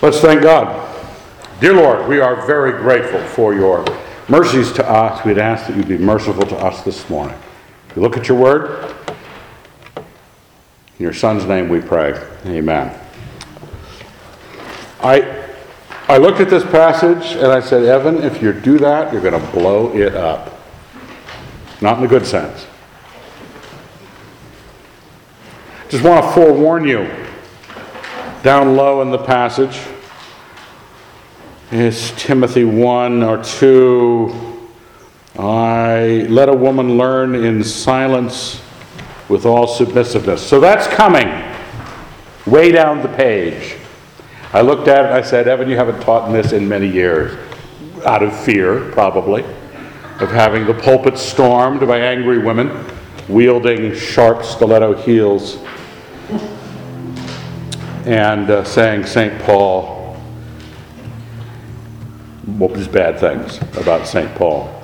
Let's thank God. Dear Lord, we are very grateful for your mercies to us. We'd ask that you be merciful to us this morning. We look at your word. In your Son's name we pray. Amen. I, I looked at this passage and I said, Evan, if you do that, you're going to blow it up. Not in the good sense. Just want to forewarn you down low in the passage is Timothy 1 or 2. I let a woman learn in silence with all submissiveness. So that's coming way down the page. I looked at it I said, Evan, you haven't taught this in many years. Out of fear, probably, of having the pulpit stormed by angry women wielding sharp stiletto heels and uh, saying St. Paul what was bad things about St. Paul.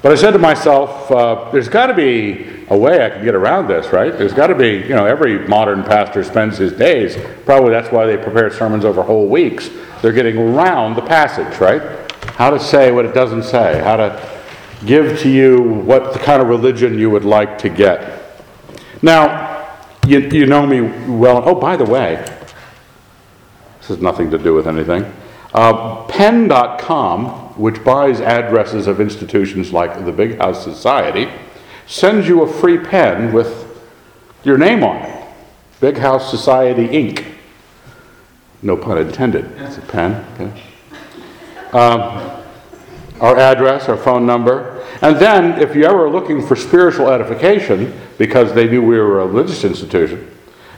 But I said to myself, uh, there's got to be a way I can get around this, right? There's got to be, you know, every modern pastor spends his days, probably that's why they prepare sermons over whole weeks. They're getting around the passage, right? How to say what it doesn't say, how to give to you what the kind of religion you would like to get. Now, you, you know me well. Oh, by the way, this has nothing to do with anything. Uh, pen.com, which buys addresses of institutions like the Big House Society, sends you a free pen with your name on it Big House Society Inc. No pun intended. It's a pen. Okay. Um, our address, our phone number. And then, if you're ever looking for spiritual edification, because they knew we were a religious institution,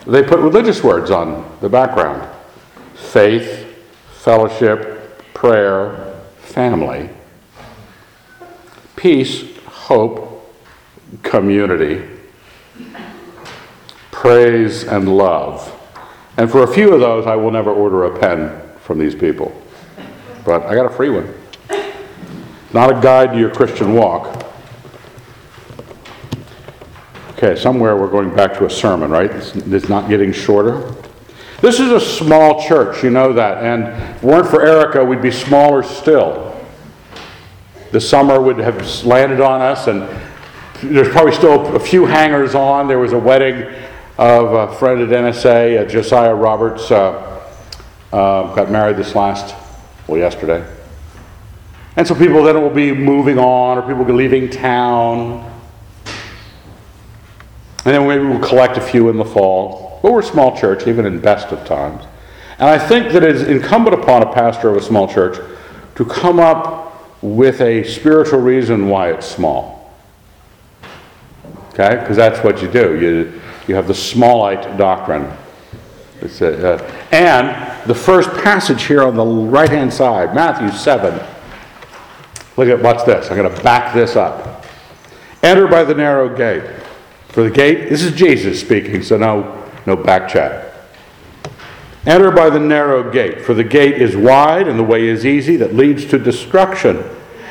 they put religious words on the background faith, fellowship, prayer, family, peace, hope, community, praise, and love. And for a few of those, I will never order a pen from these people. But I got a free one not a guide to your Christian walk. Okay, somewhere we're going back to a sermon, right? It's, it's not getting shorter. This is a small church, you know that. And weren't for Erica, we'd be smaller still. The summer would have landed on us, and there's probably still a few hangers on. There was a wedding of a friend at NSA, uh, Josiah Roberts, uh, uh, got married this last, well, yesterday. And so people then will be moving on or people will be leaving town. And then maybe we'll collect a few in the fall. But we're a small church, even in best of times. And I think that it is incumbent upon a pastor of a small church to come up with a spiritual reason why it's small. Okay? Because that's what you do. You, you have the smallite doctrine. A, uh, and the first passage here on the right hand side, Matthew 7, Look at, watch this. I'm going to back this up. Enter by the narrow gate. For the gate, this is Jesus speaking, so no, no back chat. Enter by the narrow gate, for the gate is wide and the way is easy that leads to destruction,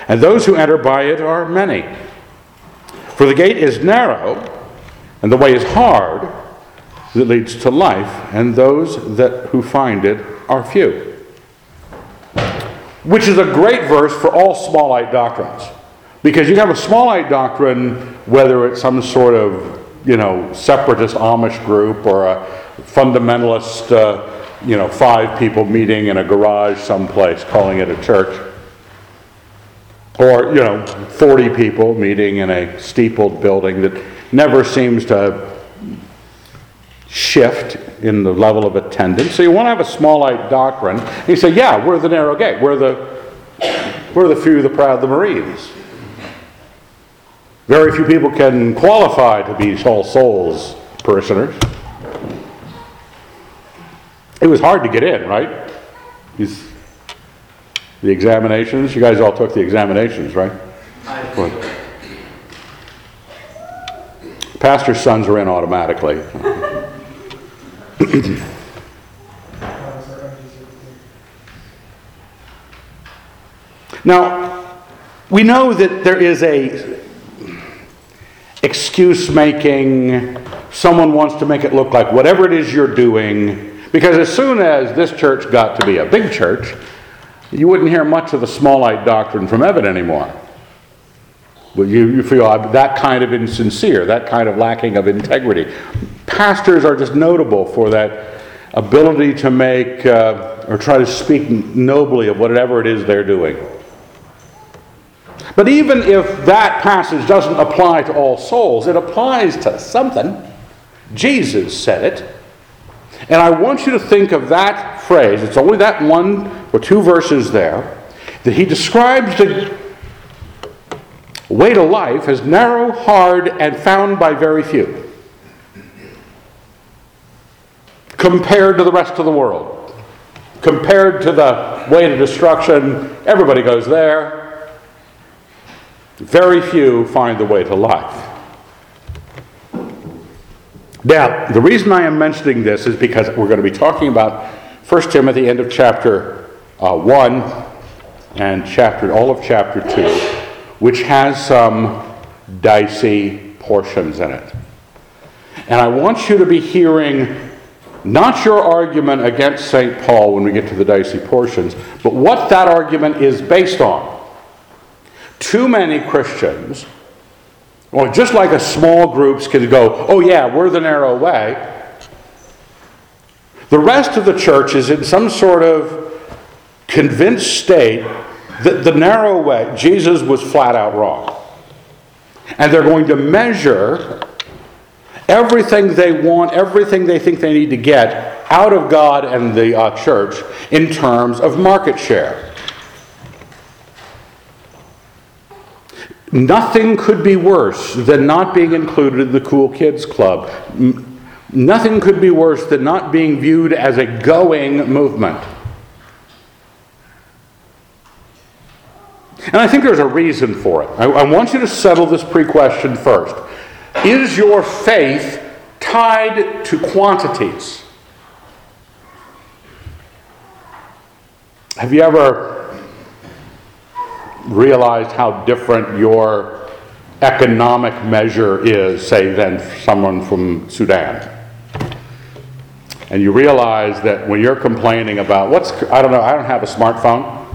and those who enter by it are many. For the gate is narrow and the way is hard that leads to life, and those that who find it are few which is a great verse for all smallite doctrines. Because you have a smallite doctrine, whether it's some sort of, you know, separatist Amish group or a fundamentalist, uh, you know, five people meeting in a garage someplace calling it a church. Or, you know, 40 people meeting in a steepled building that never seems to shift in the level of attendance. So you want to have a smallite doctrine. You say, yeah, we're the narrow gate. We're the, we're the few, the proud, the Marines. Very few people can qualify to be All Souls parishioners. It was hard to get in, right? These, the examinations. You guys all took the examinations, right? Pastor's sons are in automatically. now, we know that there is a excuse making, someone wants to make it look like whatever it is you're doing, Because as soon as this church got to be a big church, you wouldn't hear much of the Smallite doctrine from Evan anymore. You, you feel that kind of insincere, that kind of lacking of integrity. Pastors are just notable for that ability to make uh, or try to speak nobly of whatever it is they're doing. But even if that passage doesn't apply to all souls, it applies to something. Jesus said it. And I want you to think of that phrase. It's only that one or two verses there that he describes the way to life as narrow, hard, and found by very few compared to the rest of the world. Compared to the way to destruction, everybody goes there. Very few find the way to life. Now, the reason I am mentioning this is because we're going to be talking about 1 Timothy, end of chapter uh, 1 and chapter, all of chapter 2, which has some dicey portions in it. And I want you to be hearing not your argument against St. Paul when we get to the dicey portions, but what that argument is based on. Too many Christians or just like a small groups can go, oh yeah, we're the narrow way. The rest of the church is in some sort of convinced state that the narrow way, Jesus was flat out wrong. And they're going to measure everything they want, everything they think they need to get out of God and the uh, church in terms of market share. Nothing could be worse than not being included in the Cool Kids Club. Nothing could be worse than not being viewed as a going movement. And I think there's a reason for it. I, I want you to settle this pre question first. Is your faith tied to quantities? Have you ever realized how different your economic measure is, say, than someone from Sudan. And you realize that when you're complaining about what's, I don't know, I don't have a smartphone.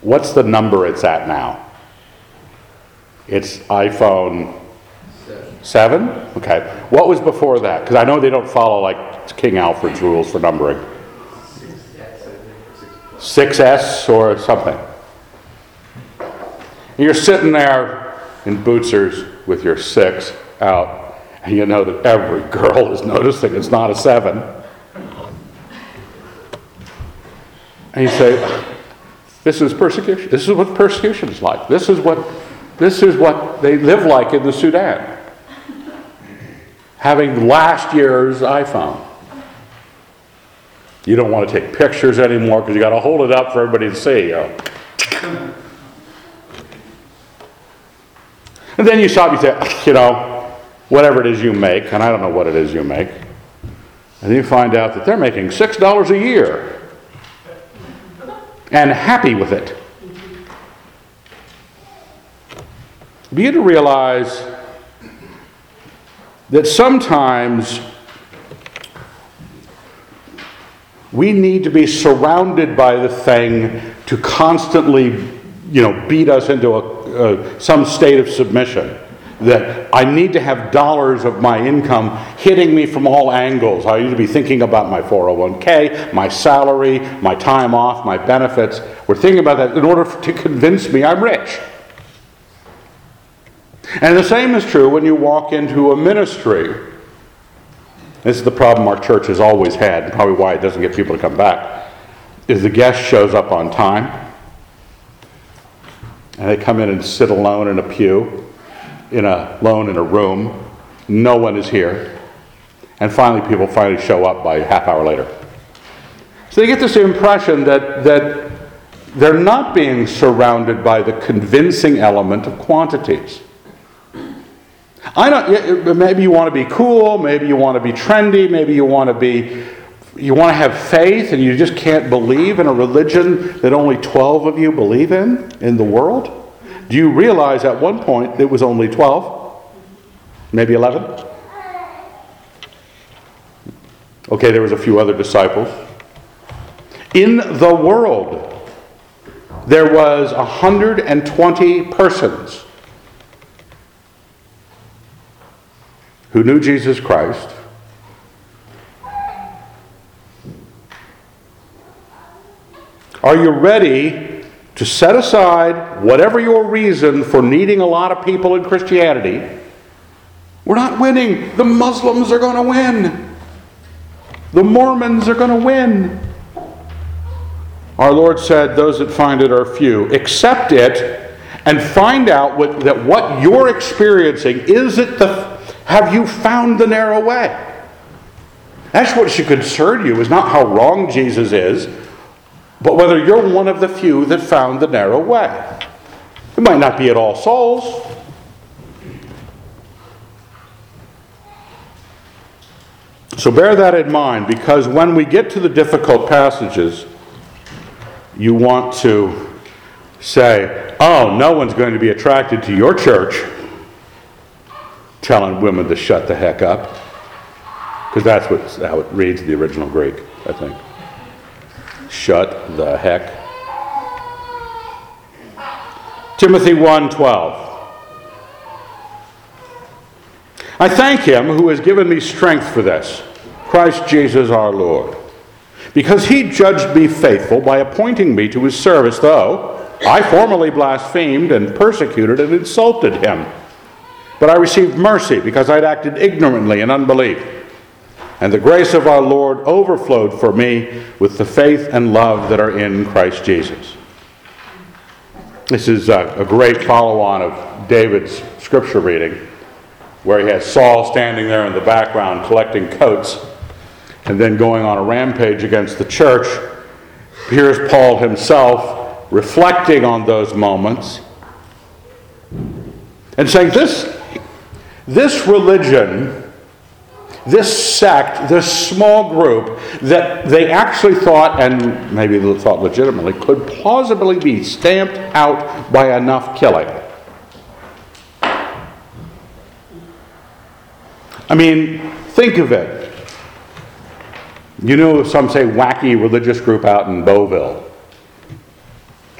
What's the number it's at now? It's iPhone 7? Okay. What was before that? Because I know they don't follow like King Alfred's rules for numbering. 6S or something. You're sitting there in Bucer's with your 6 out, and you know that every girl is noticing it's not a 7. And you say, This is persecution. This is what persecution is like. This is what, this is what they live like in the Sudan. Having last year's iPhone. You don't want to take pictures anymore because you got to hold it up for everybody to see. And then you stop, you say, ah, you know, whatever it is you make, and I don't know what it is you make, and you find out that they're making $6 a year and happy with it. Begin to realize that sometimes We need to be surrounded by the thing to constantly, you know, beat us into a, some state of submission. That I need to have dollars of my income hitting me from all angles. I need to be thinking about my 401k, my salary, my time off, my benefits. We're thinking about that in order to convince me I'm rich. And the same is true when you walk into a ministry this is the problem our church has always had, and probably why it doesn't get people to come back, is the guest shows up on time, and they come in and sit alone in a pew, in a alone in a room. No one is here. And finally, people finally show up by a half hour later. So they get this impression that, that they're not being surrounded by the convincing element of quantities. I don't, maybe you want to be cool, maybe you want to be trendy, maybe you want to be, you want to have faith and you just can't believe in a religion that only 12 of you believe in in the world. Do you realize at one point it was only 12? Maybe 11? Okay, there was a few other disciples. In the world, there was 120 persons who knew Jesus Christ. Are you ready to set aside whatever your reason for needing a lot of people in Christianity? We're not winning. The Muslims are going to win. The Mormons are going to win. Our Lord said, Those that find it are few. Accept it and find out what, that what you're experiencing is it the have you found the narrow way? That's what should concern you, is not how wrong Jesus is, but whether you're one of the few that found the narrow way. It might not be at all souls. So bear that in mind because when we get to the difficult passages, you want to say, oh, no one's going to be attracted to your church telling women to shut the heck up. Because that's what, how it reads the original Greek, I think. Shut the heck. Timothy 1:12. I thank him who has given me strength for this, Christ Jesus our Lord, because he judged me faithful by appointing me to his service, though I formerly blasphemed and persecuted and insulted him. But I received mercy because I'd acted ignorantly in unbelief. And the grace of our Lord overflowed for me with the faith and love that are in Christ Jesus. This is a, a great follow on of David's scripture reading, where he has Saul standing there in the background collecting coats and then going on a rampage against the church. Here's Paul himself reflecting on those moments and saying, This this religion, this sect, this small group that they actually thought, and maybe thought legitimately, could plausibly be stamped out by enough killing. I mean, think of it. You know, some say wacky religious group out in Bovill.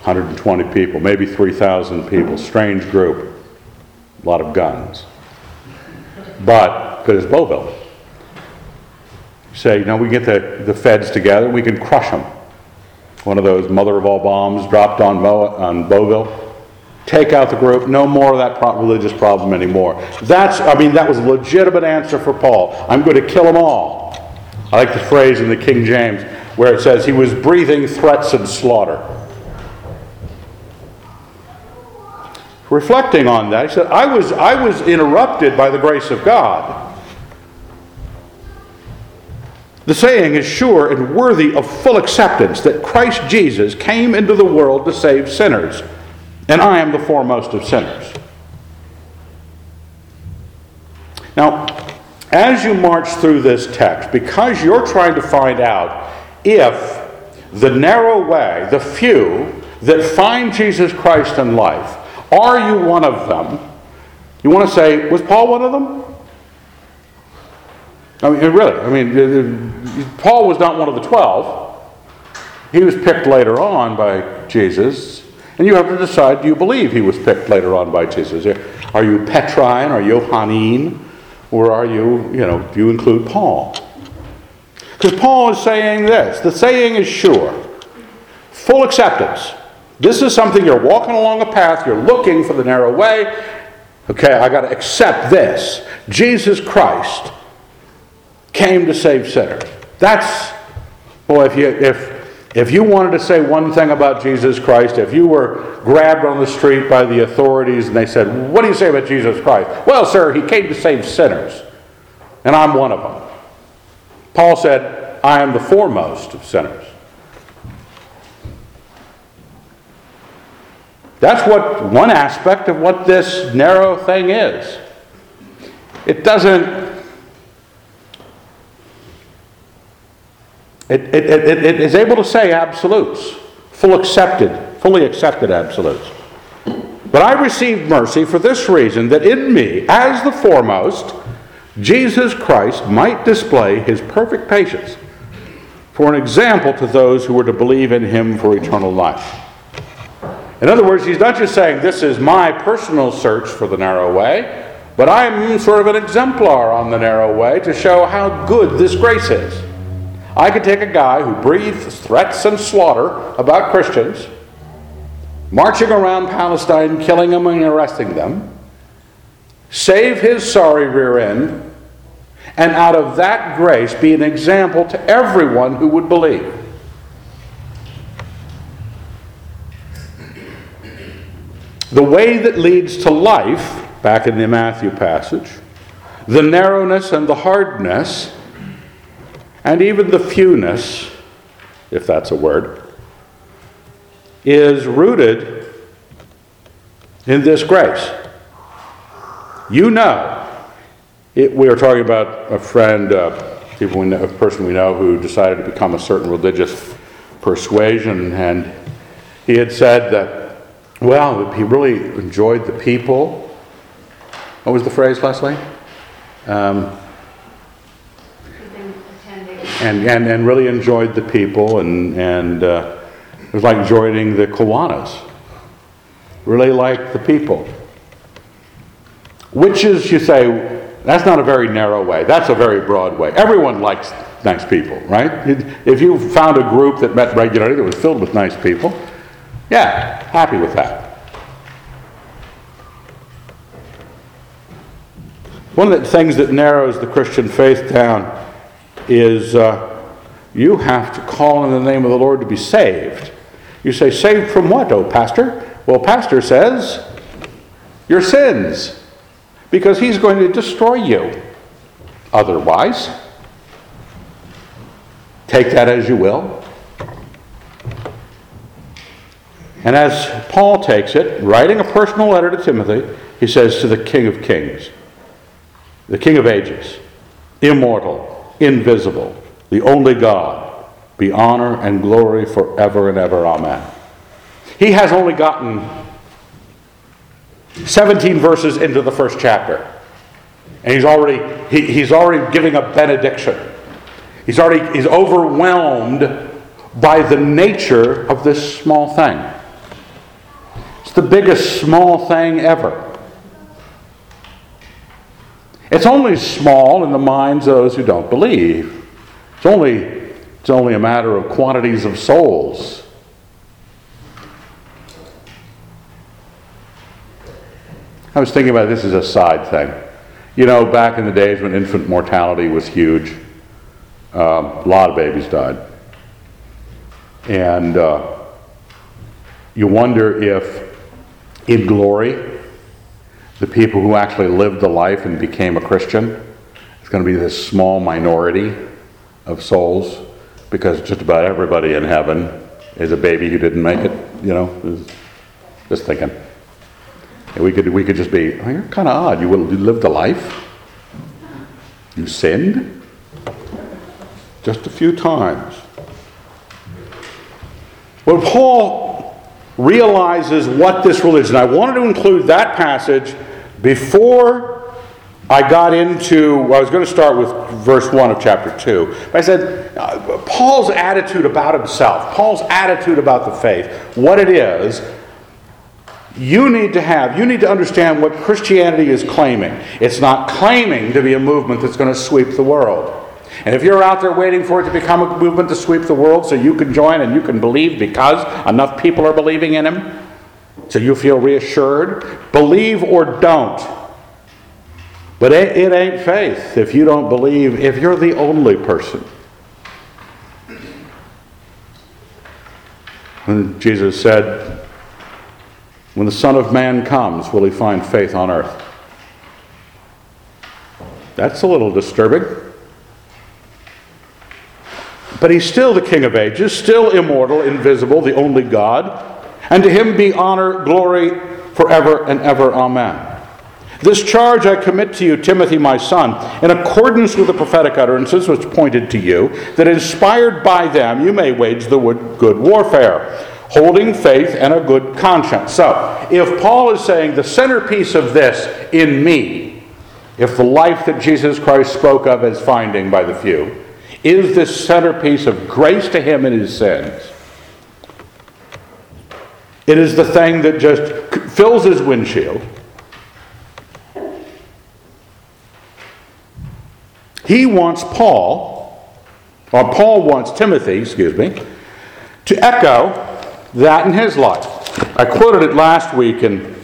120 people, maybe 3,000 people, strange group, a lot of guns. But, because it's Bovill. Say, you know, we get the, the feds together, we can crush them. One of those mother of all bombs dropped on, Mo, on Bovill. Take out the group, no more of that pro- religious problem anymore. That's, I mean, that was a legitimate answer for Paul. I'm going to kill them all. I like the phrase in the King James where it says he was breathing threats and slaughter. Reflecting on that, he said, I was, I was interrupted by the grace of God. The saying is sure and worthy of full acceptance that Christ Jesus came into the world to save sinners, and I am the foremost of sinners. Now, as you march through this text, because you're trying to find out if the narrow way, the few that find Jesus Christ in life, are you one of them? You want to say, was Paul one of them? I mean, really, I mean, Paul was not one of the twelve. He was picked later on by Jesus. And you have to decide do you believe he was picked later on by Jesus? Are you Petrine or Johannine? Or are you, you know, do you include Paul? Because Paul is saying this the saying is sure, full acceptance. This is something you're walking along a path, you're looking for the narrow way. Okay, I got to accept this. Jesus Christ came to save sinners. That's, well, if you, if, if you wanted to say one thing about Jesus Christ, if you were grabbed on the street by the authorities and they said, What do you say about Jesus Christ? Well, sir, he came to save sinners, and I'm one of them. Paul said, I am the foremost of sinners. That's what one aspect of what this narrow thing is. It doesn't. It, it, it, it is able to say absolutes, full accepted, fully accepted absolutes. But I received mercy for this reason that in me, as the foremost, Jesus Christ might display his perfect patience for an example to those who were to believe in him for eternal life. In other words, he's not just saying, This is my personal search for the narrow way, but I'm sort of an exemplar on the narrow way to show how good this grace is. I could take a guy who breathes threats and slaughter about Christians, marching around Palestine, killing them and arresting them, save his sorry rear end, and out of that grace be an example to everyone who would believe. The way that leads to life, back in the Matthew passage, the narrowness and the hardness, and even the fewness, if that's a word, is rooted in this grace. You know, it, we were talking about a friend, uh, people we know, a person we know who decided to become a certain religious persuasion, and he had said that, well, he really enjoyed the people. What was the phrase, Leslie? Um, and, and, and really enjoyed the people, and, and uh, it was like joining the Kiwanis. Really liked the people. Which is, you say, that's not a very narrow way. That's a very broad way. Everyone likes nice people, right? If you found a group that met regularly that was filled with nice people, yeah, happy with that. One of the things that narrows the Christian faith down is uh, you have to call in the name of the Lord to be saved. You say, saved from what, oh, Pastor? Well, Pastor says, your sins because he's going to destroy you. Otherwise, take that as you will. And as Paul takes it, writing a personal letter to Timothy, he says to the King of Kings, the King of Ages, immortal, invisible, the only God, be honor and glory forever and ever. Amen. He has only gotten 17 verses into the first chapter. And he's already, he, he's already giving a benediction. He's already he's overwhelmed by the nature of this small thing. It's the biggest small thing ever. It's only small in the minds of those who don't believe. It's only, it's only a matter of quantities of souls. I was thinking about this as a side thing. You know, back in the days when infant mortality was huge, um, a lot of babies died. And uh, you wonder if, in glory, the people who actually lived the life and became a Christian is going to be this small minority of souls because just about everybody in heaven is a baby who didn't make it, you know, just thinking. And we could, we could just be, oh, you're kind of odd. You, you lived a life. You sinned. Just a few times. Well, Paul realizes what this religion, I wanted to include that passage before I got into, well, I was going to start with verse 1 of chapter 2. But I said, uh, Paul's attitude about himself, Paul's attitude about the faith, what it is, you need to have, you need to understand what Christianity is claiming. It's not claiming to be a movement that's going to sweep the world. And if you're out there waiting for it to become a movement to sweep the world so you can join and you can believe because enough people are believing in him, so you feel reassured, believe or don't. But it, it ain't faith if you don't believe, if you're the only person. And Jesus said, when the Son of Man comes, will he find faith on earth? That's a little disturbing. But he's still the King of ages, still immortal, invisible, the only God. And to him be honor, glory forever and ever. Amen. This charge I commit to you, Timothy, my son, in accordance with the prophetic utterances which pointed to you, that inspired by them you may wage the good warfare holding faith and a good conscience. So, if Paul is saying the centerpiece of this in me if the life that Jesus Christ spoke of as finding by the few is this centerpiece of grace to him in his sins, it is the thing that just fills his windshield. He wants Paul, or Paul wants Timothy, excuse me, to echo that in his life. I quoted it last week, and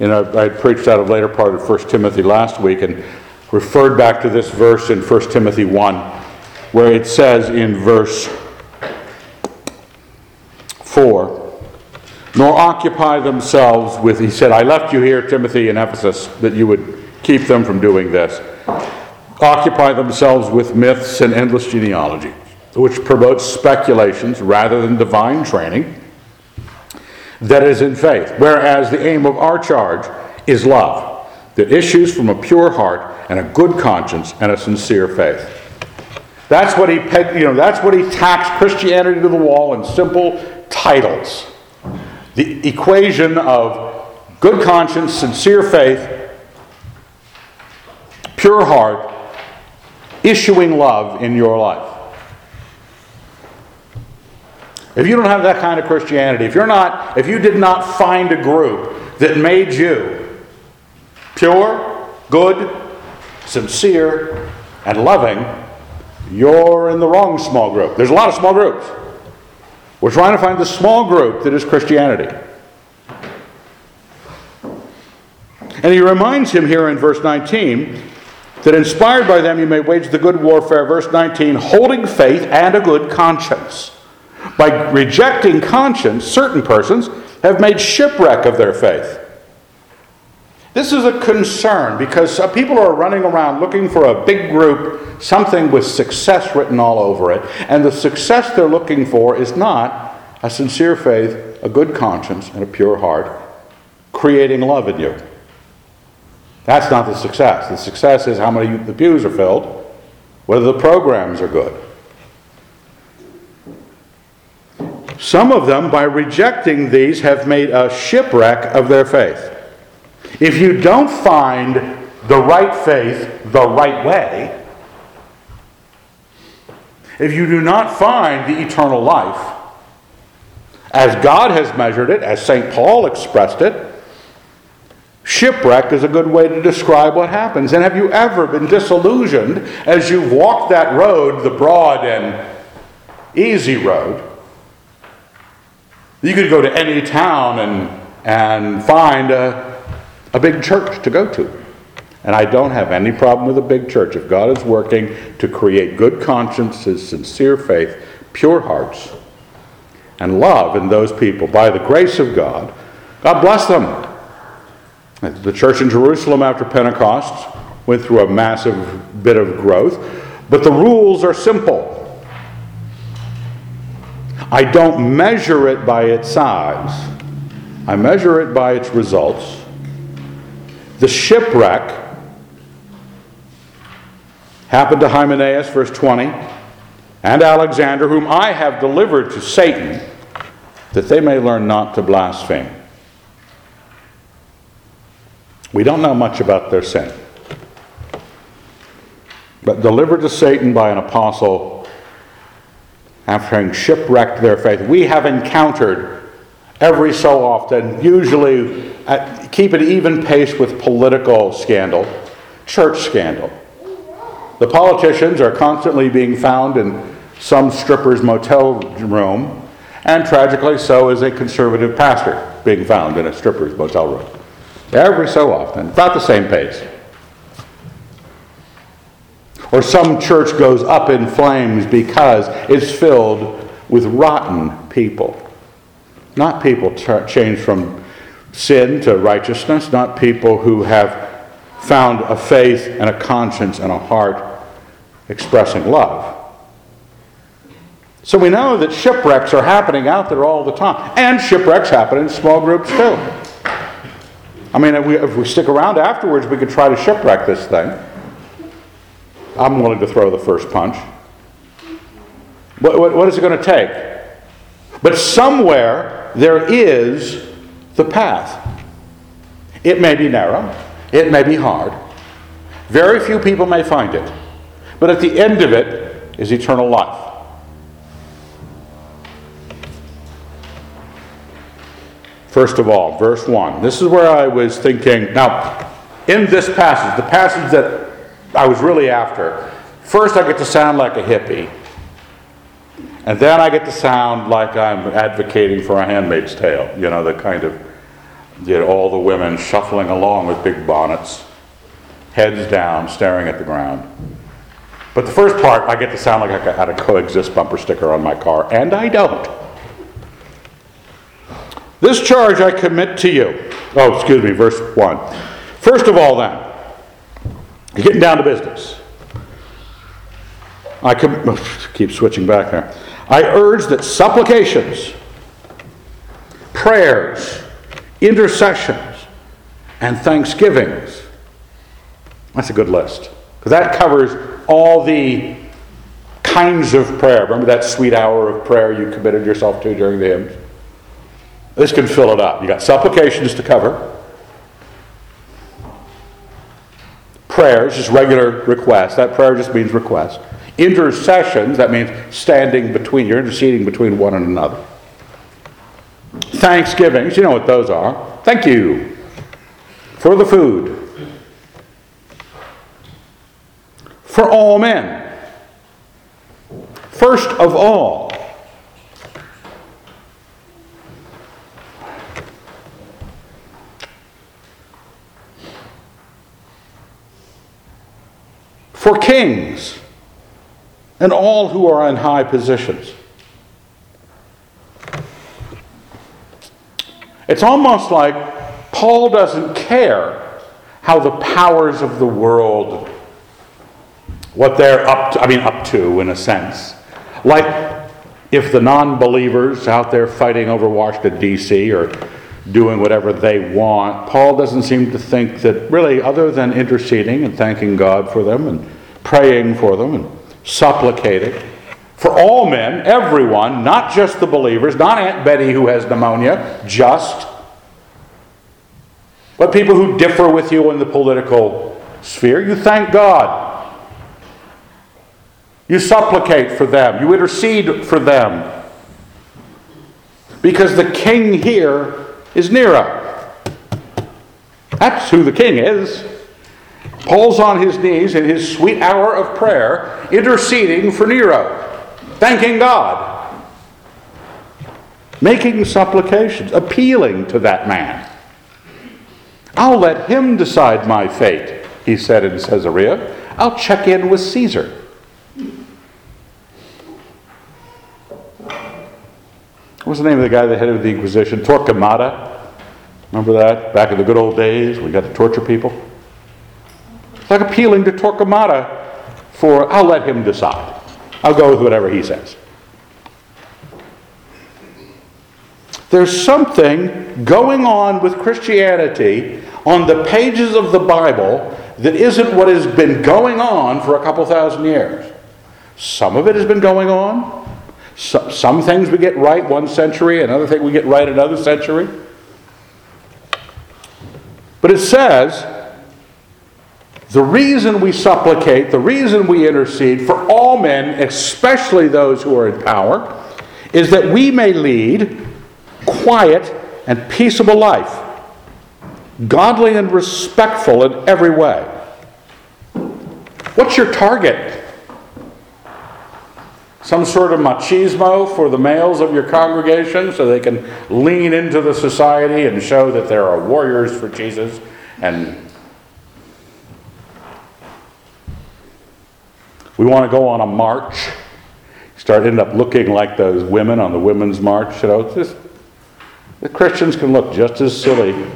you know, I preached out of later part of 1 Timothy last week and referred back to this verse in 1 Timothy 1, where it says in verse 4 nor occupy themselves with, he said, I left you here, Timothy, in Ephesus, that you would keep them from doing this. Occupy themselves with myths and endless genealogy, which promotes speculations rather than divine training that is in faith. Whereas the aim of our charge is love that issues from a pure heart and a good conscience and a sincere faith. That's what he you know, that's what he taxed Christianity to the wall in simple titles the equation of good conscience, sincere faith, pure heart, issuing love in your life. If you don't have that kind of Christianity, if you're not, if you did not find a group that made you pure, good, sincere, and loving, you're in the wrong small group. There's a lot of small groups. We're trying to find the small group that is Christianity. And he reminds him here in verse 19 that inspired by them you may wage the good warfare, verse 19, holding faith and a good conscience. By rejecting conscience, certain persons have made shipwreck of their faith. This is a concern because uh, people are running around looking for a big group, something with success written all over it. And the success they're looking for is not a sincere faith, a good conscience, and a pure heart, creating love in you. That's not the success. The success is how many the pews are filled, whether the programs are good. Some of them, by rejecting these, have made a shipwreck of their faith. If you don't find the right faith the right way, if you do not find the eternal life, as God has measured it, as St. Paul expressed it, shipwreck is a good way to describe what happens. And have you ever been disillusioned as you've walked that road, the broad and easy road? You could go to any town and, and find a, a big church to go to. And I don't have any problem with a big church. If God is working to create good consciences, sincere faith, pure hearts, and love in those people by the grace of God, God bless them. The church in Jerusalem after Pentecost went through a massive bit of growth, but the rules are simple. I don't measure it by its size, I measure it by its results. The shipwreck happened to Hymenaeus, verse 20, and Alexander, whom I have delivered to Satan, that they may learn not to blaspheme. We don't know much about their sin. But delivered to Satan by an apostle after having shipwrecked their faith, we have encountered every so often, usually at, keep an even pace with political scandal, church scandal. The politicians are constantly being found in some stripper's motel room, and tragically, so is a conservative pastor being found in a stripper's motel room. Every so often, about the same pace. Or some church goes up in flames because it's filled with rotten people. Not people t- changed from sin to righteousness, not people who have found a faith and a conscience and a heart expressing love. So we know that shipwrecks are happening out there all the time. And shipwrecks happen in small groups too. I mean, if we, if we stick around afterwards, we could try to shipwreck this thing. I'm willing to throw the first punch. What, what, what is it going to take? But somewhere there is the path. It may be narrow, it may be hard, Very few people may find it. But at the end of it is eternal life. First of all, verse 1. This is where I was thinking. Now, in this passage, the passage that I was really after, first I get to sound like a hippie. And then I get to sound like I'm advocating for a handmaid's tale, you know, the kind of, you know, all the women shuffling along with big bonnets, heads down, staring at the ground. But the first part, I get to sound like I had a coexist bumper sticker on my car, and I don't. This charge I commit to you. Oh, excuse me, verse 1. First of all, then, getting down to business. I com- oh, keep switching back there. I urge that supplications, prayers, intercessions, and thanksgivings. That's a good list. Because that covers all the kinds of prayer. Remember that sweet hour of prayer you committed yourself to during the hymns? This can fill it up. You got supplications to cover, prayers, just regular requests. That prayer just means request. Intercessions, that means standing between, you're interceding between one and another. Thanksgivings, you know what those are. Thank you for the food. For all men. First of all, for kings and all who are in high positions. It's almost like Paul doesn't care how the powers of the world, what they're up to, I mean, up to in a sense. Like if the non believers out there fighting over Washington, D.C., or doing whatever they want. Paul doesn't seem to think that really, other than interceding and thanking God for them and praying for them and supplicating, for all men, everyone, not just the believers, not Aunt Betty who has pneumonia, just, but people who differ with you in the political sphere, you thank God. You supplicate for them, you intercede for them. Because the king here is Nero. That's who the king is. Paul's on his knees in his sweet hour of prayer, interceding for Nero, thanking God, making supplications, appealing to that man. I'll let him decide my fate, he said in Caesarea. I'll check in with Caesar. What's the name of the guy that headed the Inquisition? Torquemada. Remember that? Back in the good old days, we got to torture people. It's like appealing to Torquemada for, I'll let him decide. I'll go with whatever he says. There's something going on with Christianity on the pages of the Bible that isn't what has been going on for a couple thousand years. Some of it has been going on, so, some things we get right one century, another thing we get right another century. But it says the reason we supplicate, the reason we intercede for all men, especially those who are in power, is that we may lead quiet and peaceable life, godly and respectful in every way. What's your target? some sort of machismo for the males of your congregation so they can lean into the society and show that there are warriors for Jesus and we want to go on a march start end up looking like those women on the women's march you know just the christians can look just as silly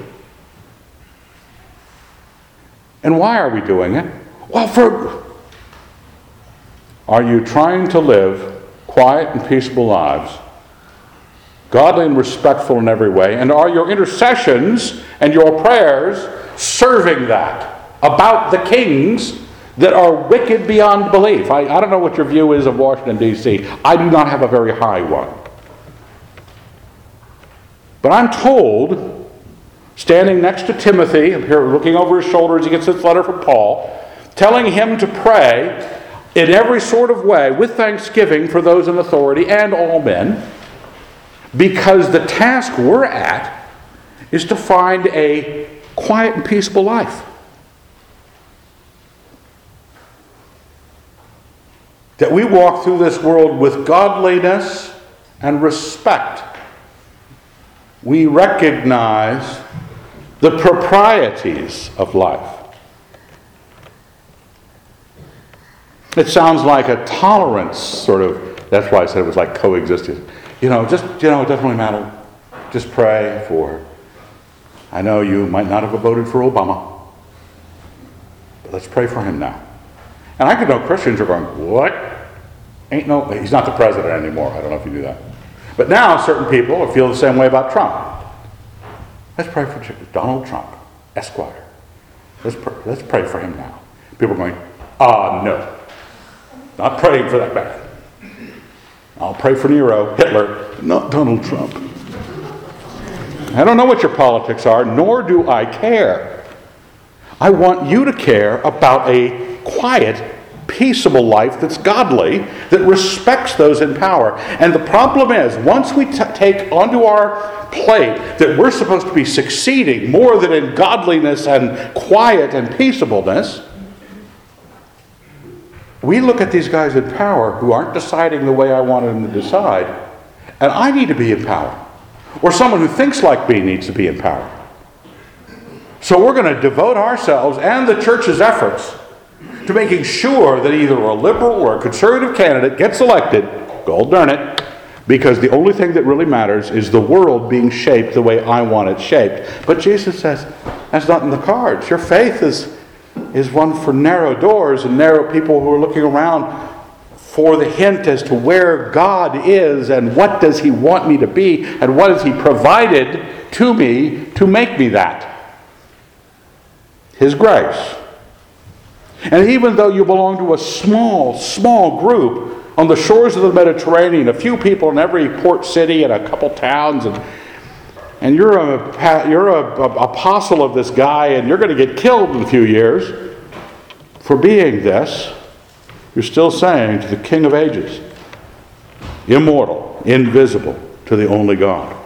and why are we doing it well for are you trying to live quiet and peaceable lives, godly and respectful in every way? And are your intercessions and your prayers serving that about the kings that are wicked beyond belief? I, I don't know what your view is of Washington, D.C., I do not have a very high one. But I'm told, standing next to Timothy, here looking over his shoulder as he gets this letter from Paul, telling him to pray in every sort of way with thanksgiving for those in authority and all men, because the task we're at is to find a quiet and peaceable life. That we walk through this world with godliness and respect. We recognize the proprieties of life. It sounds like a tolerance sort of, that's why I said it was like coexisting. You know, just, you know, it doesn't really matter. Just pray for, I know you might not have voted for Obama, but let's pray for him now. And I could know Christians are going, what? Ain't no, he's not the president anymore. I don't know if you knew that. But now certain people feel the same way about Trump. Let's pray for Donald Trump, Esquire. Let's pray, let's pray for him now. People are going, ah, no. Not praying for that man. I'll pray for Nero, Hitler, not Donald Trump. I don't know what your politics are, nor do I care. I want you to care about a quiet, peaceable life that's godly, that respects those in power. And the problem is, once we t- take onto our plate that we're supposed to be succeeding more than in godliness and quiet and peaceableness, we look at these guys in power who aren't deciding the way I want them to decide, and I need to be in power. Or someone who thinks like me needs to be in power. So we're going to devote ourselves and the church's efforts to making sure that either a liberal or a conservative candidate gets elected, gold darn it, because the only thing that really matters is the world being shaped the way I want it shaped. But Jesus says, that's not in the cards. Your faith is is one for narrow doors and narrow people who are looking around for the hint as to where God is and what does he want me to be and what has he provided to me to make me that. His grace. And even though you belong to a small, small group on the shores of the Mediterranean, a few people in every port city and a couple towns and and you're a you're a, a apostle of this guy and you're going to get killed in a few years for being this, you're still saying to the King of Ages, immortal, invisible, to the only God.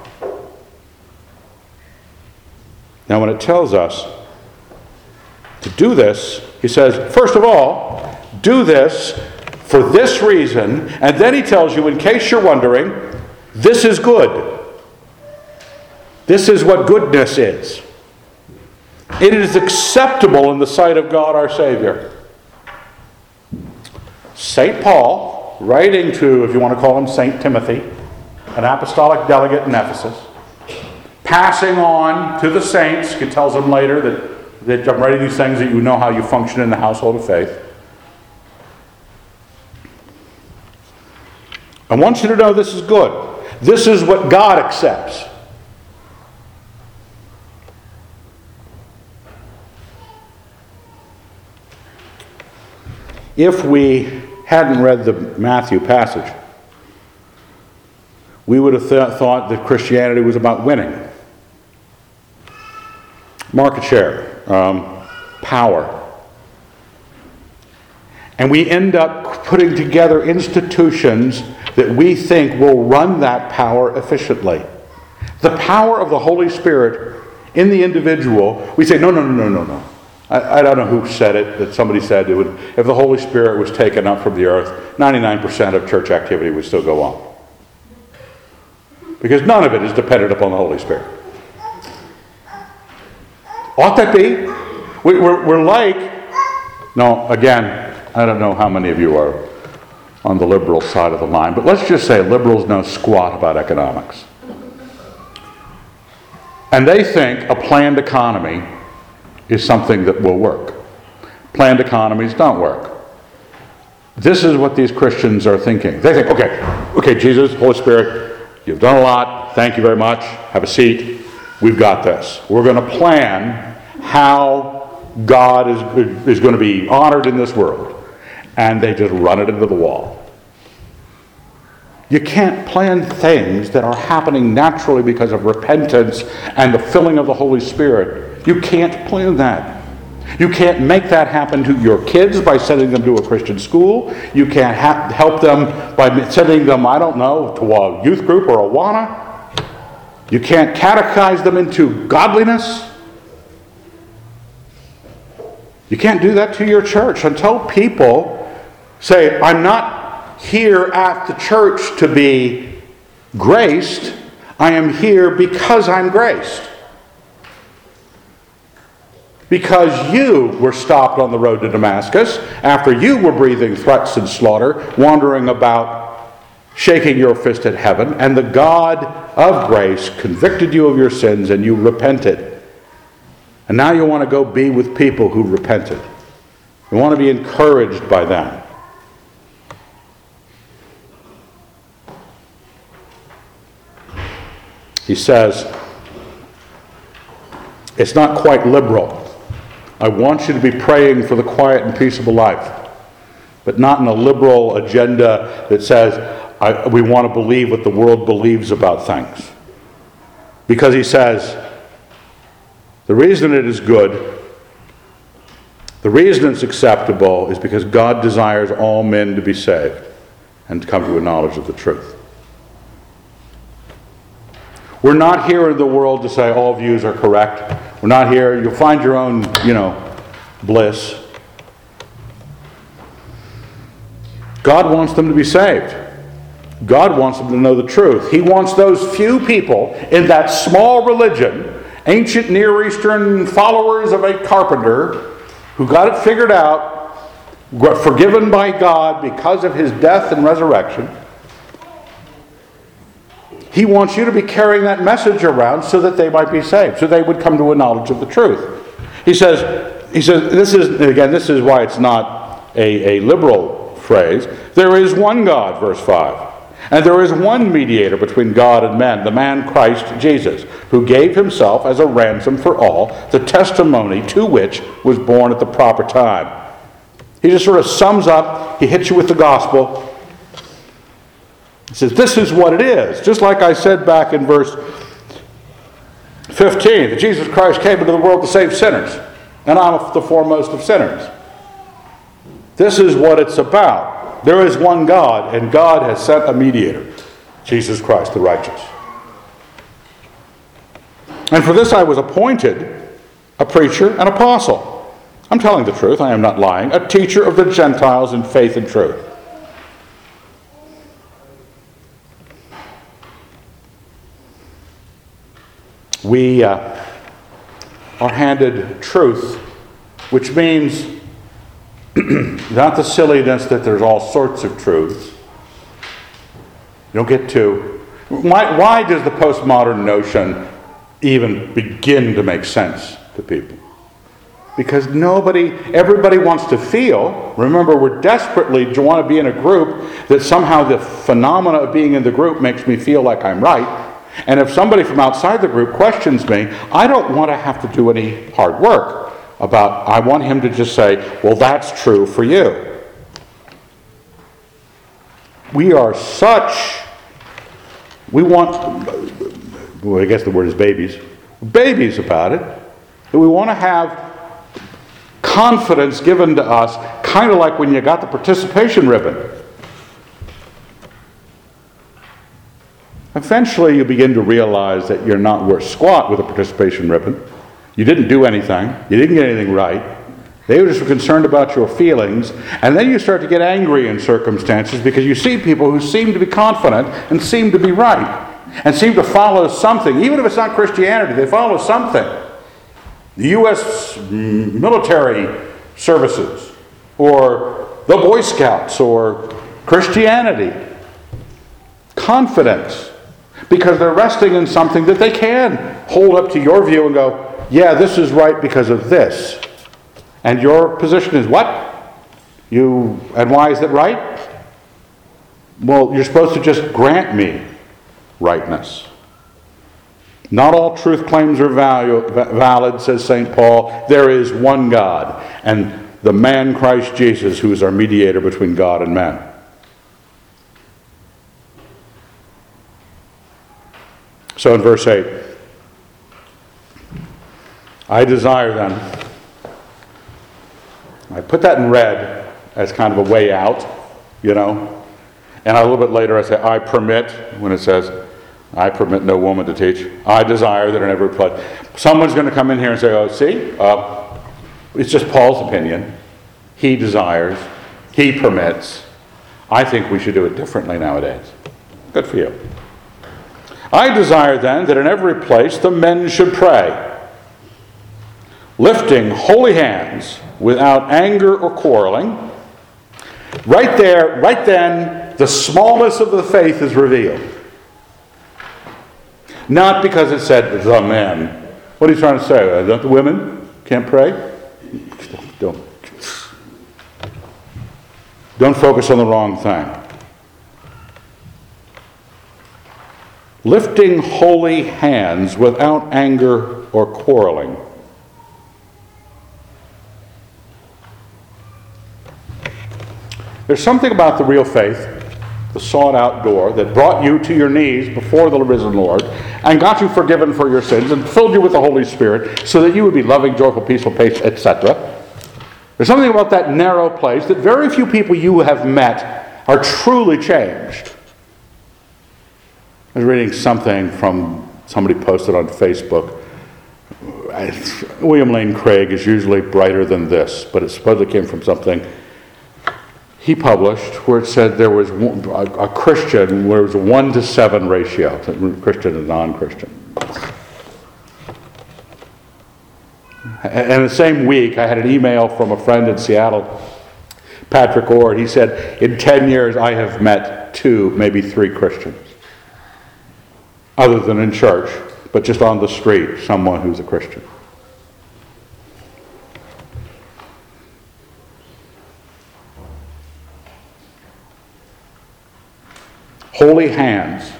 Now, when it tells us to do this, he says, first of all, do this for this reason, and then he tells you, in case you're wondering, this is good. This is what goodness is. It is acceptable in the sight of God our Savior. St. Paul, writing to, if you want to call him St. Timothy, an apostolic delegate in Ephesus, passing on to the saints, he tells them later that, that I'm writing these things that you know how you function in the household of faith. I want you to know this is good. This is what God accepts. if we hadn't read the Matthew passage, we would have th- thought that Christianity was about winning market share, um, power. And we end up putting together institutions that we think will run that power efficiently. The power of the Holy Spirit in the individual, we say, no, no, no, no, no, no. I, I, don't know who said it, that somebody said it would, if the Holy Spirit was taken up from the earth, 99% of church activity would still go on. Because none of it is dependent upon the Holy Spirit. Ought that be? We, we're, we're like, no, again, I don't know how many of you are on the liberal side of the line, but let's just say liberals know squat about economics. And they think a planned economy is something that will work. Planned economies don't work. This is what these Christians are thinking. They think, okay, okay, Jesus, Holy Spirit, you've done a lot. Thank you very much. Have a seat. We've got this. We're going to plan how God is, is going to be honored in this world. And they just run it into the wall. You can't plan things that are happening naturally because of repentance and the filling of the Holy Spirit you can't plan that. You can't make that happen to your kids by sending them to a Christian school. You can't ha- help them by sending them, I don't know, to a youth group or Awana. You can't catechize them into godliness. You can't do that to your church until people say, I'm not here at the church to be graced, I am here because I'm graced. Because you were stopped on the road to Damascus, after you were breathing threats and slaughter, wandering about, shaking your fist at heaven, and the God of grace convicted you of your sins and you repented. And now you want to go be with people who repented. You want to be encouraged by them. He says, it's not quite liberal. I want you to be praying for the quiet and peaceable life, but not in a liberal agenda that says I, we want to believe what the world believes about things. Because he says, the reason it is good, the reason it's acceptable is because God desires all men to be saved and to come to a knowledge of the truth. We're not here in the world to say all views are correct. We're not here. You'll find your own, you know, bliss. God wants them to be saved. God wants them to know the truth. He wants those few people in that small religion, ancient Near Eastern followers of a carpenter, who got it figured out, forgiven by God because of his death and resurrection he wants you to be carrying that message around so that they might be saved, so they would come to a knowledge of the truth. He says, he says this is, again, this is why it's not a, a liberal phrase. There is one God, verse 5. And there is one mediator between God and men, the man Christ Jesus, who gave himself as a ransom for all, the testimony to which was born at the proper time. He just sort of sums up, he hits you with the gospel, he says, This is what it is. Just like I said back in verse 15 that Jesus Christ came into the world to save sinners, and I'm the foremost of sinners. This is what it's about. There is one God, and God has sent a mediator, Jesus Christ the righteous. And for this I was appointed a preacher, an apostle. I'm telling the truth, I am not lying, a teacher of the Gentiles in faith and truth. we uh, are handed truth, which means not the silliness that there's all sorts of truths. You don't get to. Why, why does the postmodern notion even begin to make sense to people? Because nobody, everybody wants to feel. Remember, we're desperately to want to be in a group that somehow the phenomena of being in the group makes me feel like I'm right. And if somebody from outside the group questions me, I don't want to have to do any hard work about, I want him to just say, well, that's true for you. We are such, we want, well, I guess the word is babies, babies about it, that we want to have confidence given to us, kind of like when you got the participation ribbon. Eventually, you begin to realize that you're not worth squat with a participation ribbon. You didn't do anything, you didn't get anything right. They were just concerned about your feelings. And then you start to get angry in circumstances because you see people who seem to be confident and seem to be right and seem to follow something. Even if it's not Christianity, they follow something. The U.S. military services, or the Boy Scouts, or Christianity. Confidence because they're resting in something that they can hold up to your view and go, yeah, this is right because of this. And your position is what? You and why is it right? Well, you're supposed to just grant me rightness. Not all truth claims are value, valid, says St. Paul. There is one God, and the man Christ Jesus, who is our mediator between God and man. So in verse 8, I desire them. I put that in red as kind of a way out, you know? And a little bit later, I say, I permit, when it says, I permit no woman to teach. I desire that in every place. Someone's going to come in here and say, oh, see, uh, it's just Paul's opinion. He desires, he permits. I think we should do it differently nowadays. Good for you. I desire then that in every place the men should pray, lifting holy hands without anger or quarreling. Right there, right then, the smallness of the faith is revealed. Not because it said the men. What are you trying to say? Don't the women can't pray? Don't. Don't focus on the wrong thing. Lifting holy hands without anger or quarreling. There's something about the real faith, the sought out door, that brought you to your knees before the risen Lord and got you forgiven for your sins and filled you with the Holy Spirit so that you would be loving, joyful, peaceful, patient, etc. There's something about that narrow place that very few people you have met are truly changed. I was reading something from somebody posted on Facebook. William Lane Craig is usually brighter than this, but it supposedly came from something he published where it said there was a Christian where it was a one to seven ratio, Christian and non-Christian. And the same week, I had an email from a friend in Seattle, Patrick Orr. He said, In 10 years, I have met two, maybe three Christians, other than in church, but just on the street, someone who's a Christian. Holy hands.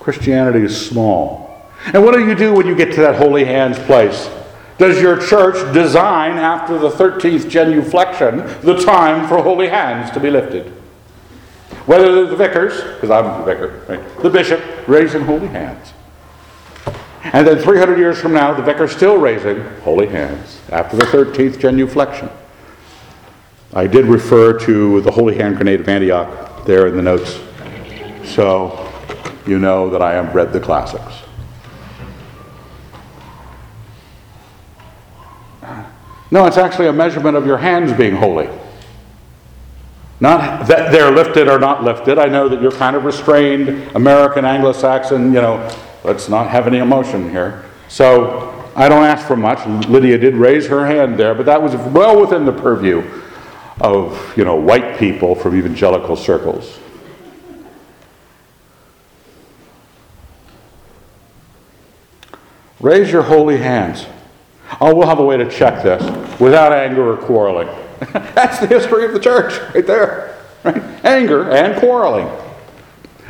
Christianity is small. And what do you do when you get to that holy hands place? Does your church design after the 13th genuflection the time for holy hands to be lifted? Whether the vicars, because I'm the vicar, right, the bishop raising holy hands. And then 300 years from now, the vicar still raising holy hands after the 13th genuflection. I did refer to the Holy Hand Grenade of Antioch there in the notes so you know that I have read the classics. No, it's actually a measurement of your hands being holy. Not that they're lifted or not lifted. I know that you're kind of restrained, American, Anglo Saxon, you know, let's not have any emotion here. So I don't ask for much. Lydia did raise her hand there, but that was well within the purview of, you know, white people from evangelical circles. Raise your holy hands. Oh, we'll have a way to check this without anger or quarreling. That's the history of the church right there. Right? Anger and quarreling.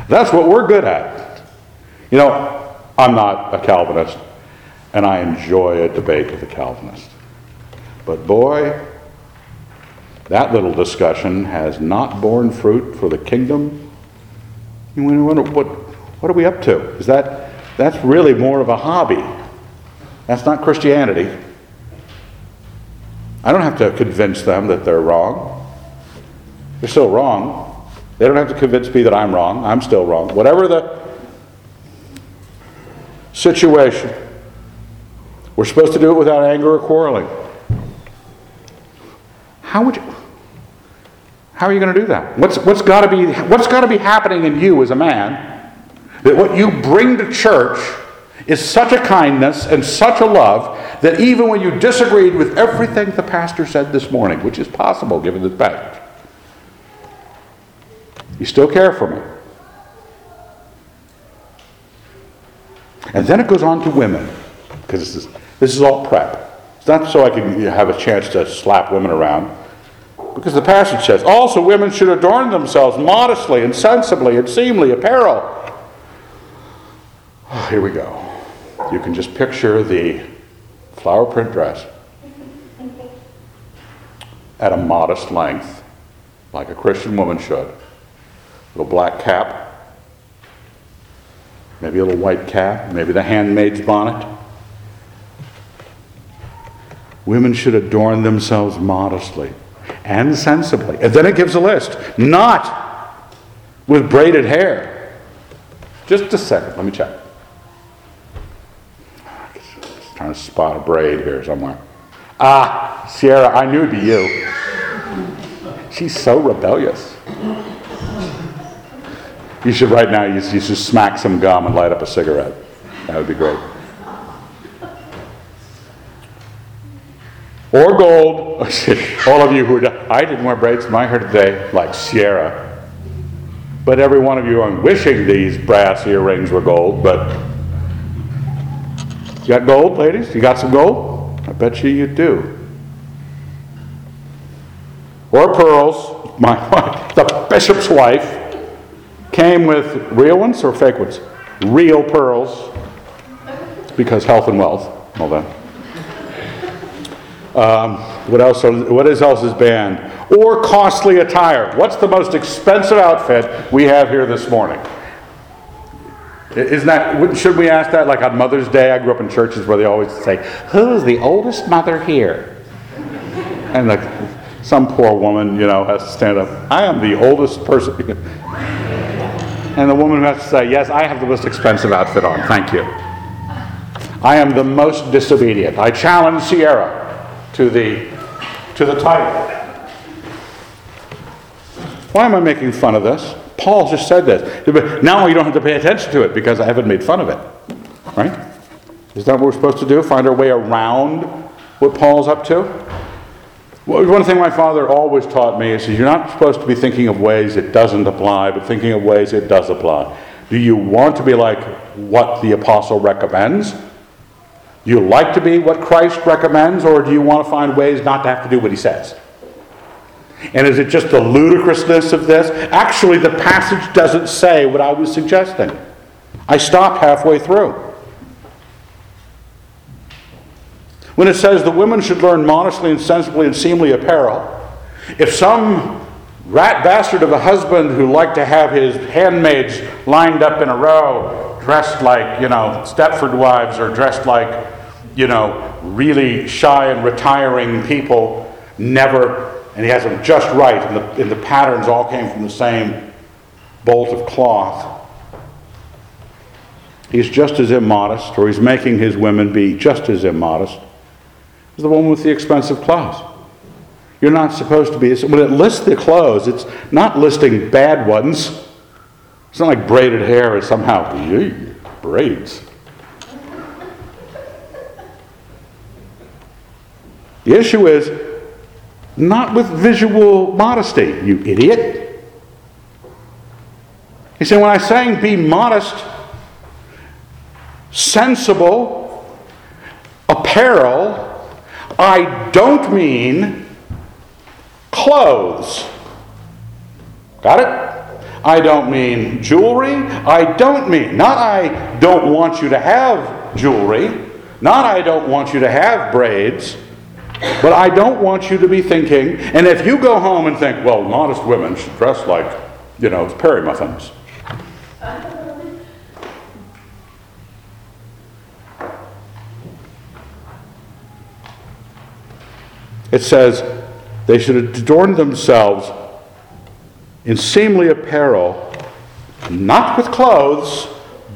That's what we're good at. You know, I'm not a Calvinist, and I enjoy a debate with a Calvinist. But boy, that little discussion has not borne fruit for the kingdom. You wonder what, what are we up to? Is that that's really more of a hobby that's not Christianity. I don't have to convince them that they're wrong. They're still wrong. They don't have to convince me that I'm wrong. I'm still wrong. Whatever the situation, we're supposed to do it without anger or quarreling. How would you? How are you going to do that? What's, what's got to be what's got to be happening in you as a man that what you bring to church is such a kindness and such a love that even when you disagreed with everything the pastor said this morning, which is possible given the passage, you still care for me. And then it goes on to women, because this is, this is all prep. It's not so I can have a chance to slap women around. Because the passage says, also women should adorn themselves modestly and sensibly and seemly apparel. Oh, here we go you can just picture the flower print dress at a modest length, like a Christian woman should. A Little black cap, maybe a little white cap, maybe the handmaid's bonnet. Women should adorn themselves modestly. and sensibly. And then it gives a list. Not with braided hair. Just a second, let me check. Trying to spot a braid here somewhere. Ah, Sierra, I knew it'd be you. She's so rebellious. You should right now, you should smack some gum and light up a cigarette. That would be great. Or gold. All of you who I didn't wear braids in my hair today, like Sierra. But every one of you are wishing these brass earrings were gold, but you got gold, ladies? You got some gold? I bet you you do. Or pearls. My wife, the bishop's wife, came with real ones or fake ones? Real pearls, because health and wealth, all that. Um, what else? What is else is banned? Or costly attire. What's the most expensive outfit we have here this morning? Isn't that? Should we ask that like on Mother's Day? I grew up in churches where they always say, "Who's the oldest mother here?" And like some poor woman, you know, has to stand up. I am the oldest person. And the woman has to say, Yes, I have the most expensive outfit on. Thank you. I am the most disobedient. I challenge Sierra to the, to the title. Why am I making fun of this? Paul just said this. Now you don't have to pay attention to it because I haven't made fun of it. Right? Is that what we're supposed to do? Find our way around what Paul's up to? One thing my father always taught me is you're not supposed to be thinking of ways it doesn't apply, but thinking of ways it does apply. Do you want to be like what the apostle recommends? Do you like to be what Christ recommends, or do you want to find ways not to have to do what he says? And is it just the ludicrousness of this? Actually, the passage doesn't say what I was suggesting. I stopped halfway through. when it says the women should learn modestly and sensibly and seemly apparel, if some rat bastard of a husband who liked to have his handmaids lined up in a row, dressed like, you know, Stepford wives or dressed like, you know, really shy and retiring people, never, and he has them just right, and the, and the patterns all came from the same bolt of cloth. He's just as immodest, or he's making his women be just as immodest as the woman with the expensive clothes. You're not supposed to be. When it lists the clothes, it's not listing bad ones. It's not like braided hair is somehow, braids. The issue is not with visual modesty, you idiot. He said, when I sang, be modest, sensible, apparel, I don't mean clothes. Got it? I don't mean jewelry. I don't mean, not I don't want you to have jewelry, not I don't want you to have braids, but I don't want you to be thinking, and if you go home and think, well, modest women should dress like, you know, prairie muffins. It says, they should adorn themselves in seemly apparel, not with clothes,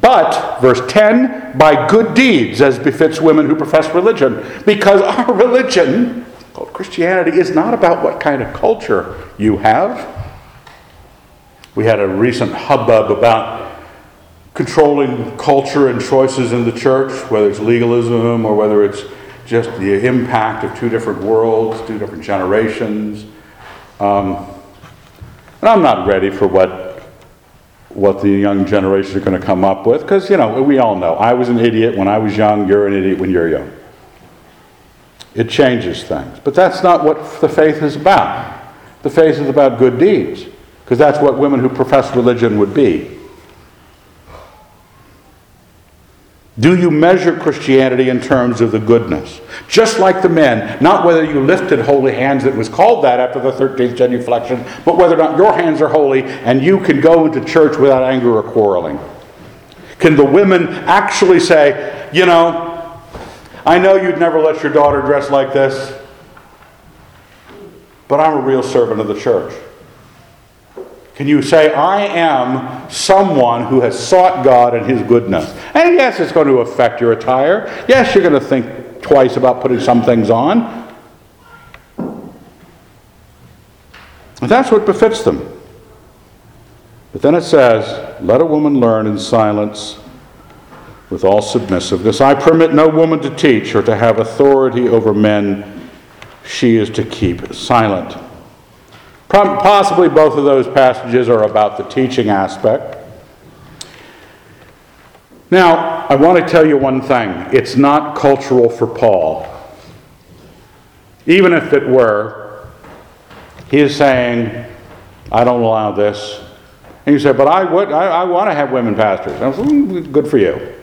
but, verse 10, by good deeds, as befits women who profess religion. Because our religion, called Christianity, is not about what kind of culture you have. We had a recent hubbub about controlling culture and choices in the church, whether it's legalism or whether it's just the impact of two different worlds, two different generations. Um, and I'm not ready for what, what the young generation are going to come up with, because, you know, we all know. I was an idiot when I was young, you're an idiot when you're young. It changes things. But that's not what the faith is about. The faith is about good deeds, because that's what women who profess religion would be. Do you measure Christianity in terms of the goodness? Just like the men, not whether you lifted holy hands, it was called that after the 13th genuflection, but whether or not your hands are holy and you can go into church without anger or quarreling. Can the women actually say, you know, I know you'd never let your daughter dress like this, but I'm a real servant of the church? Can you say, I am someone who has sought God and His goodness? And yes, it's going to affect your attire. Yes, you're going to think twice about putting some things on. That's what befits them. But then it says, Let a woman learn in silence with all submissiveness. I permit no woman to teach or to have authority over men. She is to keep silent. Possibly both of those passages are about the teaching aspect. Now, I want to tell you one thing it's not cultural for Paul. Even if it were, he is saying, I don't allow this. And you say, but I, would, I, I want to have women pastors. I mm, good for you.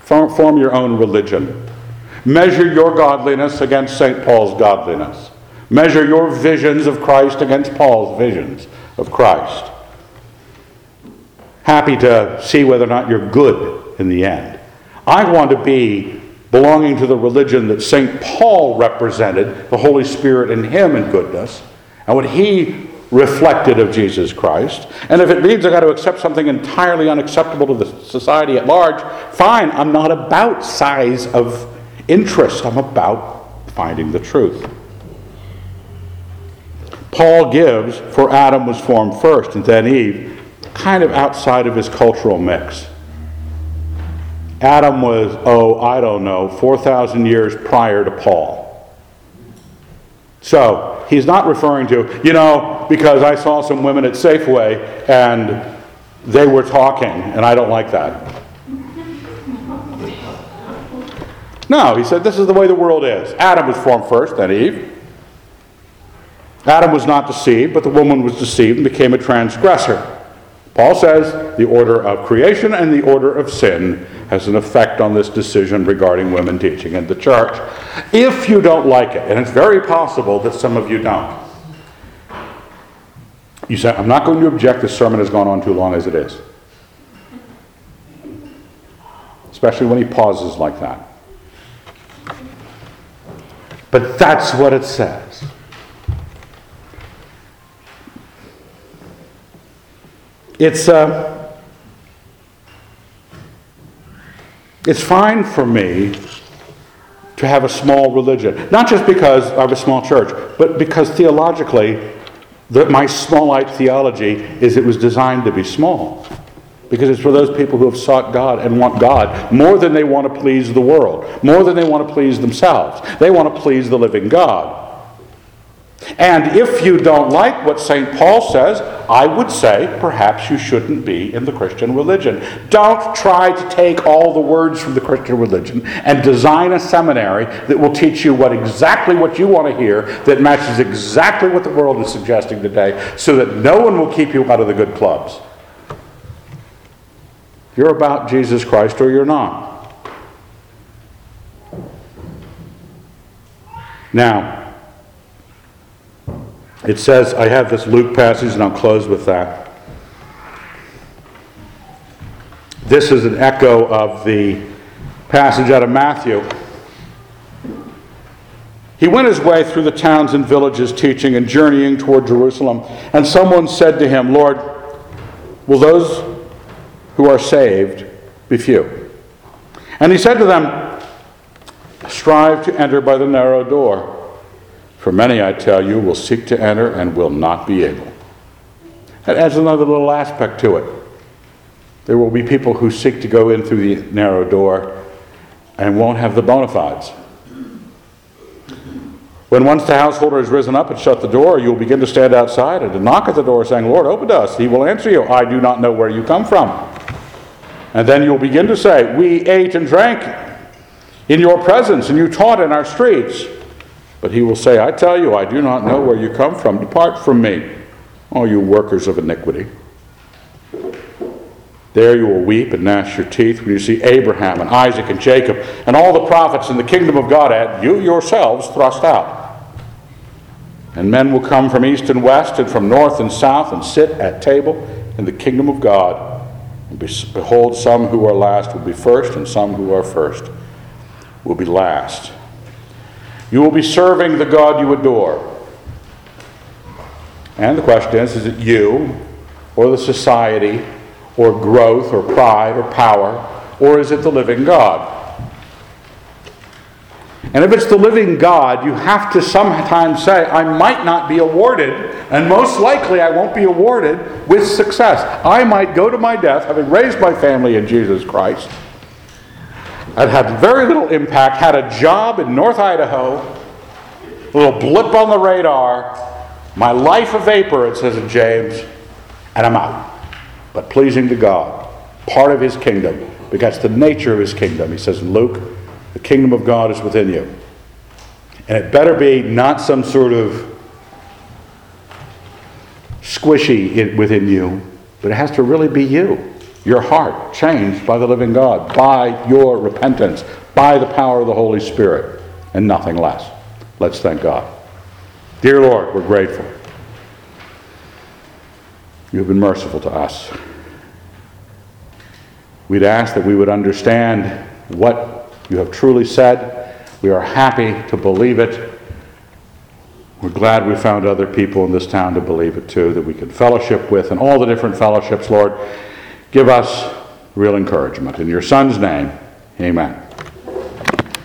Form, form your own religion. Measure your godliness against St. Paul's godliness. Measure your visions of Christ against Paul's visions of Christ. Happy to see whether or not you're good in the end. I want to be belonging to the religion that St. Paul represented, the Holy Spirit in him in goodness, and what he reflected of Jesus Christ. And if it means I've got to accept something entirely unacceptable to the society at large, fine. I'm not about size of interest, I'm about finding the truth. Paul gives for Adam was formed first and then Eve, kind of outside of his cultural mix. Adam was, oh, I don't know, 4,000 years prior to Paul. So he's not referring to, you know, because I saw some women at Safeway and they were talking, and I don't like that. No, he said, this is the way the world is. Adam was formed first, then Eve. Adam was not deceived, but the woman was deceived and became a transgressor. Paul says the order of creation and the order of sin has an effect on this decision regarding women teaching in the church. If you don't like it, and it's very possible that some of you don't, you say, I'm not going to object, this sermon has gone on too long as it is. Especially when he pauses like that. But that's what it says. It's, uh, it's fine for me to have a small religion. Not just because I have a small church, but because theologically, the, my smallite theology is it was designed to be small. Because it's for those people who have sought God and want God more than they want to please the world, more than they want to please themselves. They want to please the living God. And if you don't like what St. Paul says, I would say perhaps you shouldn't be in the Christian religion. Don't try to take all the words from the Christian religion and design a seminary that will teach you what exactly what you want to hear that matches exactly what the world is suggesting today so that no one will keep you out of the good clubs. You're about Jesus Christ or you're not. Now, it says, I have this Luke passage, and I'll close with that. This is an echo of the passage out of Matthew. He went his way through the towns and villages teaching and journeying toward Jerusalem. And someone said to him, Lord, will those who are saved be few? And he said to them, Strive to enter by the narrow door. For many, I tell you, will seek to enter and will not be able. That adds another little aspect to it. There will be people who seek to go in through the narrow door and won't have the bona fides. When once the householder has risen up and shut the door, you will begin to stand outside and to knock at the door, saying, Lord, open to us. He will answer you, I do not know where you come from. And then you'll begin to say, We ate and drank in your presence, and you taught in our streets. But he will say, I tell you, I do not know where you come from. Depart from me, all you workers of iniquity. There you will weep and gnash your teeth when you see Abraham and Isaac and Jacob and all the prophets in the kingdom of God and you yourselves thrust out. And men will come from east and west and from north and south and sit at table in the kingdom of God. And behold, some who are last will be first, and some who are first will be last. You will be serving the God you adore. And the question is is it you, or the society, or growth, or pride, or power, or is it the living God? And if it's the living God, you have to sometimes say, I might not be awarded, and most likely I won't be awarded with success. I might go to my death having raised my family in Jesus Christ. I've had very little impact, had a job in North Idaho, a little blip on the radar, my life a vapor, it says in James, and I'm out. But pleasing to God, part of his kingdom, because the nature of his kingdom. He says in Luke, the kingdom of God is within you. And it better be not some sort of squishy within you, but it has to really be you. Your heart changed by the living God, by your repentance, by the power of the Holy Spirit, and nothing less. Let's thank God. Dear Lord, we're grateful. You've been merciful to us. We'd ask that we would understand what you have truly said. We are happy to believe it. We're glad we found other people in this town to believe it too, that we can fellowship with, and all the different fellowships, Lord. Give us real encouragement. In your Son's name, amen.